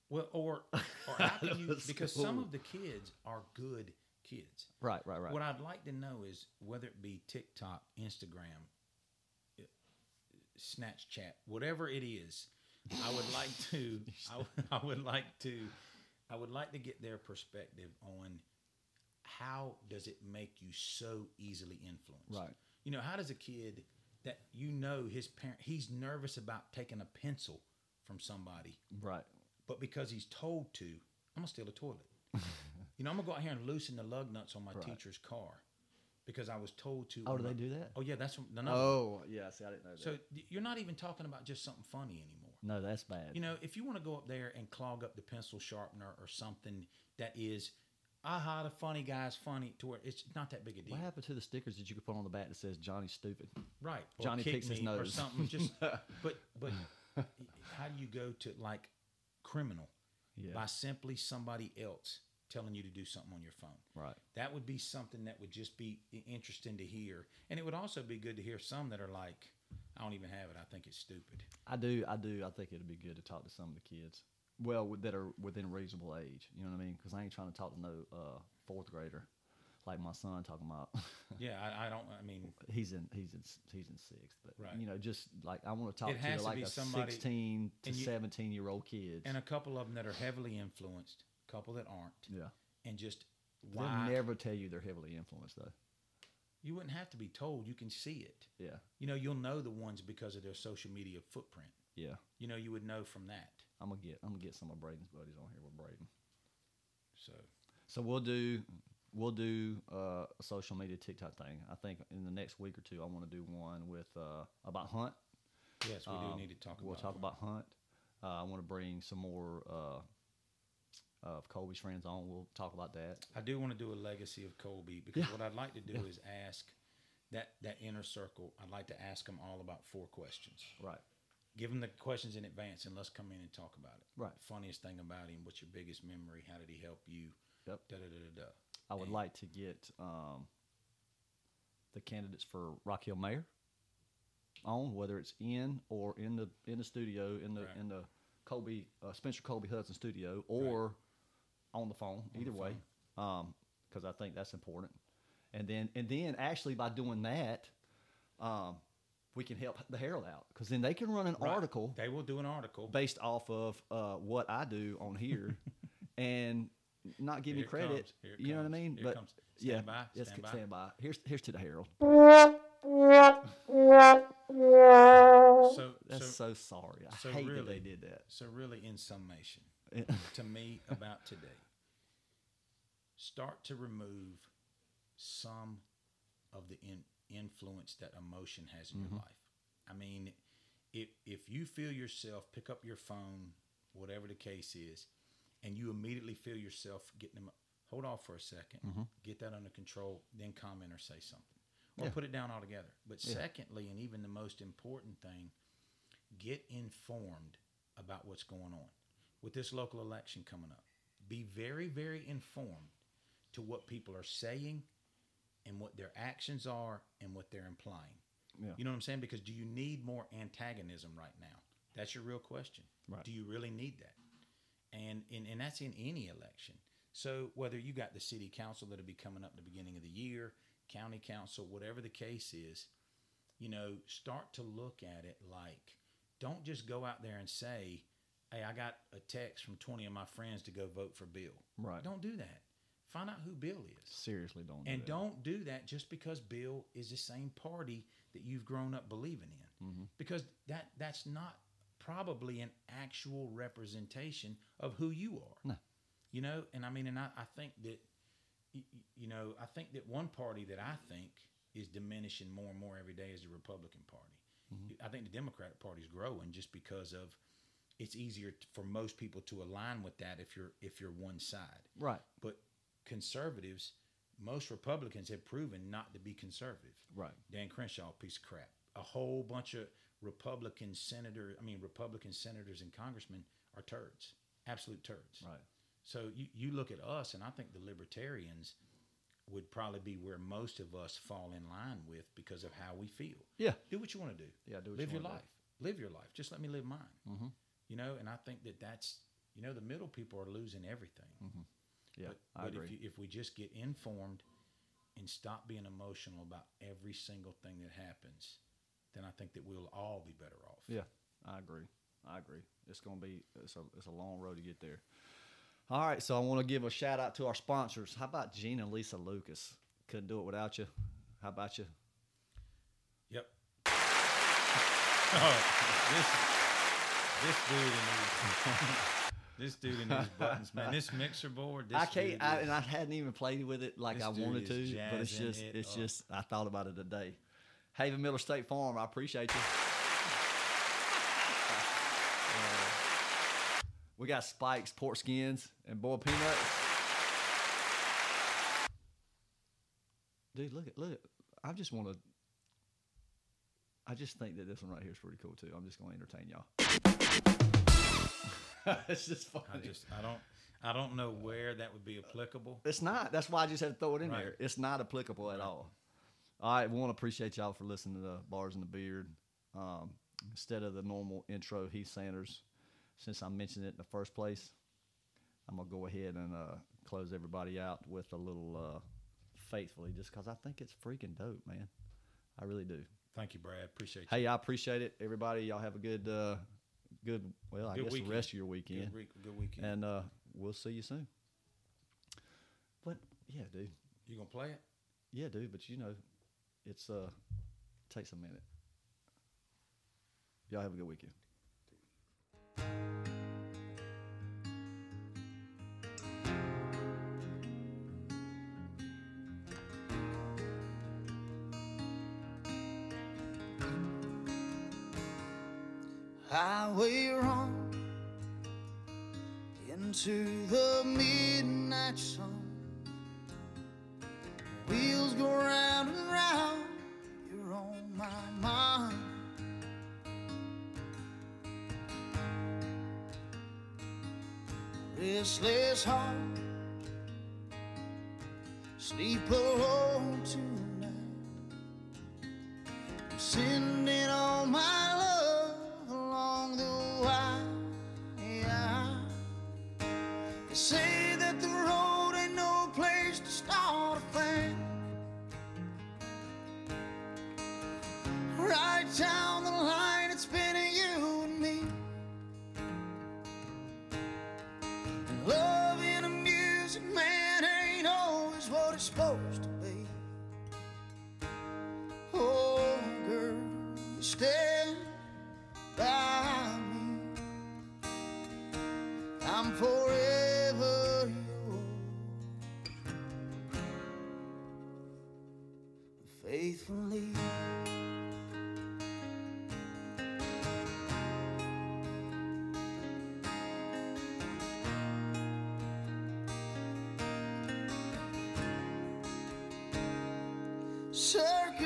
Well, or or how can you? Because some of the kids are good kids. Right, right, right. What I'd like to know is whether it be TikTok, Instagram, Snapchat, whatever it is, I would like to. I, would- I would like to. I would like to get their perspective on how does it make you so easily influenced. Right. You know, how does a kid that you know his parent he's nervous about taking a pencil from somebody right. but because he's told to, I'm gonna steal a toilet. you know, I'm gonna go out here and loosen the lug nuts on my Right. teacher's car because I was told to. Oh, do they do that? Oh yeah, that's no. no. Oh, yeah. See, I didn't know that. So you're not even talking about just something funny anymore. no, that's bad. You know, if you want to go up there and clog up the pencil sharpener or something that is, aha, the funny guy's funny to where it's not that big a deal, what happened to the stickers that you could put on the back that says Johnny Stupid? right? Or Johnny picks his me or nose. something. Just, but but how do you go to like criminal Yeah. by simply somebody else telling you to do something on your phone? Right. That would be something that would just be interesting to hear, and it would also be good to hear some that are like, I don't even have it. I think it's stupid. I do. I do. I think it'd be good to talk to some of the kids. Well, that are within reasonable age. You know what I mean? Because I ain't trying to talk to no uh, fourth grader like my son talking about. Yeah, I, I don't. I mean, he's in. He's in. He's in sixth. But Right. you know, just like I want to talk to to like be a somebody- sixteen to you- seventeen year old kids. and a couple of them that are heavily influenced, couple that aren't, yeah. and just They'll why never tell you they're heavily influenced though. you wouldn't have to be told. You can see it. Yeah. You know, you'll know the ones because of their social media footprint. Yeah. You know, you would know from that. I'm gonna get. I'm gonna get some of Braden's buddies on here with Braden. So So we'll do we'll do uh, a social media TikTok thing. I think in the next week or two, I want to do one with uh, about Hunt. yes, we Um, do need to talk about We'll about. talk it. about Hunt. Uh, I want to bring some more uh, of Colby's friends on. We'll talk about that. I do want to do a legacy of Colby because Yeah. what I'd like to do Yeah. is ask that that inner circle. I'd like to ask them all about four questions. Right. Give them the questions in advance and let's come in and talk about it. Right. Funniest thing about him. What's your biggest memory? How did he help you? Yep. Da da da da da. I would And- like to get um, the candidates for Rock Hill Mayor on, whether it's in or in the in the studio in the Right. in the Colby uh, Spencer Colby Hudson studio or on the phone. Either the way, because I think that's important. And then and then actually by doing that, um, we can help the Herald out because then they can run an Right. article They will do an article. based off of uh, what I do on here, and not give Here me it credit. comes. Here it you know what I mean? Here but comes. yeah, Stand by. yes, Stand by. stand by. Here's here's to the Herald. So That's so so, sorry. I so hate that really- they did that. so really, in summation, to me about today, start to remove some of the in, influence that emotion has in Mm-hmm. your life. I mean, if if you feel yourself pick up your phone, whatever the case is, and you immediately feel yourself getting them, hold off for a 2nd get that under control, then comment or say something, or Mm-hmm. Yeah. put it down altogether. But Yeah. secondly, and even the most important thing, get informed about what's going on with this local election coming up. Be very, very informed to what people are saying and what their actions are and what they're implying. Yeah. You know what I'm saying? Because do you need more antagonism right now? That's your real question. Right. Do you really need that? And, and and that's in any election. So whether you got the city council that'll be coming up at the beginning of the year, county council, whatever the case is, you know, start to look at it like don't just go out there and say, Hey, I got a text from 20 of my friends to go vote for Bill. Right. Don't do that. Find out who Bill is. Seriously, don't. do And that. don't do that just because Bill is the same party that you've grown up believing in. Mm-hmm. Because that that's not probably an actual representation of who you are. No. You know, and I mean, and I, I think that, you know, I think that one party that I think is diminishing more and more every day is the Republican Party. I think the Democratic Party is growing just because of it's easier for most people to align with that if you're if you're one side. Right. But conservatives, most Republicans have proven not to be conservative. Right. Dan Crenshaw, piece of crap. A whole bunch of Republican senators, I mean Republican senators and congressmen are turds, absolute turds. Right. So you, you look at us, and I think the libertarians would probably be where most of us fall in line with because of how we feel. Yeah. Do what you want to do. Yeah, do what live you your life. Live your life. Just let me live mine. Mm-hmm. You know, and I think that that's you know the middle people are losing everything. Yeah, But, I but agree. if you, if we just get informed and stop being emotional about every single thing that happens, then I think that we'll all be better off. Yeah, I agree. I agree. It's gonna be it's a it's a long road to get there. All right, so I want to give a shout out to our sponsors. How about Gene and Lisa Lucas? Couldn't do it without you. How about you? Yep. oh, this this dude in these this dude and these buttons, man. This mixer board. This I can't, I, and I hadn't even played with it like I wanted to, but it's just it it's up. just I thought about it today. Haven Miller State Farm, I appreciate you. Uh, we got spikes, pork skins, and boiled peanuts. Dude, look at look. I just want to. I just think that this one right here is pretty cool too. I'm just going to entertain y'all. it's just funny. I just I don't I don't know where that would be applicable. It's not. That's why I just had to throw it in Right. there. It's not applicable at all. All right, we want to appreciate y'all for listening to the Bars and the Beard. Um, instead of the normal intro, Heath Sanders, since I mentioned it in the first place, I'm gonna go ahead and uh, close everybody out with a little uh, faithfully, just because I think it's freaking dope, man. I really do. Thank you, Brad. Appreciate you. Hey, I appreciate it, everybody. Y'all have a good, uh, good. Well, I Good guess weekend. the rest of your weekend, Good, week, good weekend. and uh, we'll see you soon. But yeah, dude. you gonna play it? Yeah, dude, but you know, it's uh takes a minute. Y'all have a good weekend. Highway run into the midnight sun. Wheels go round and round, you're on my mind. Restless heart, sleep alone tonight. I'm sending man, ain't always what it's supposed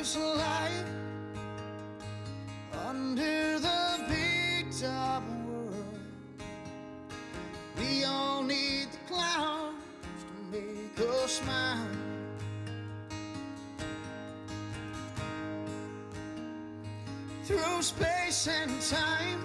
Circus life under the big top world. We all need the clowns to make us smile. Through space and time,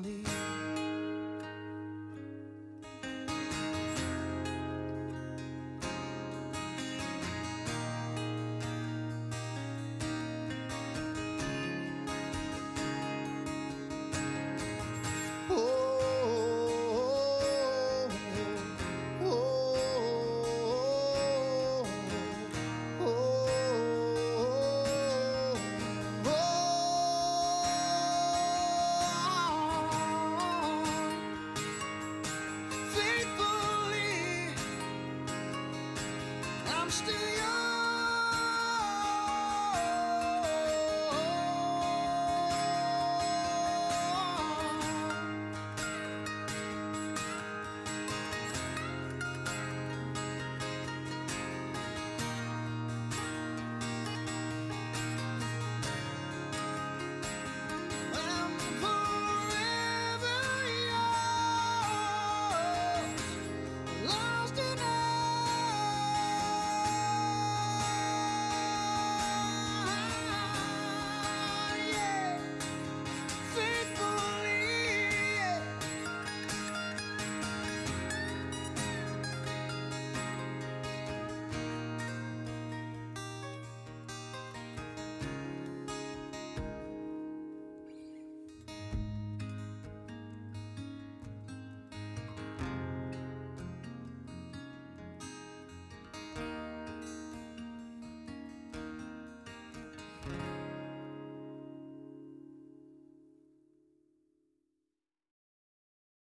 faithfully.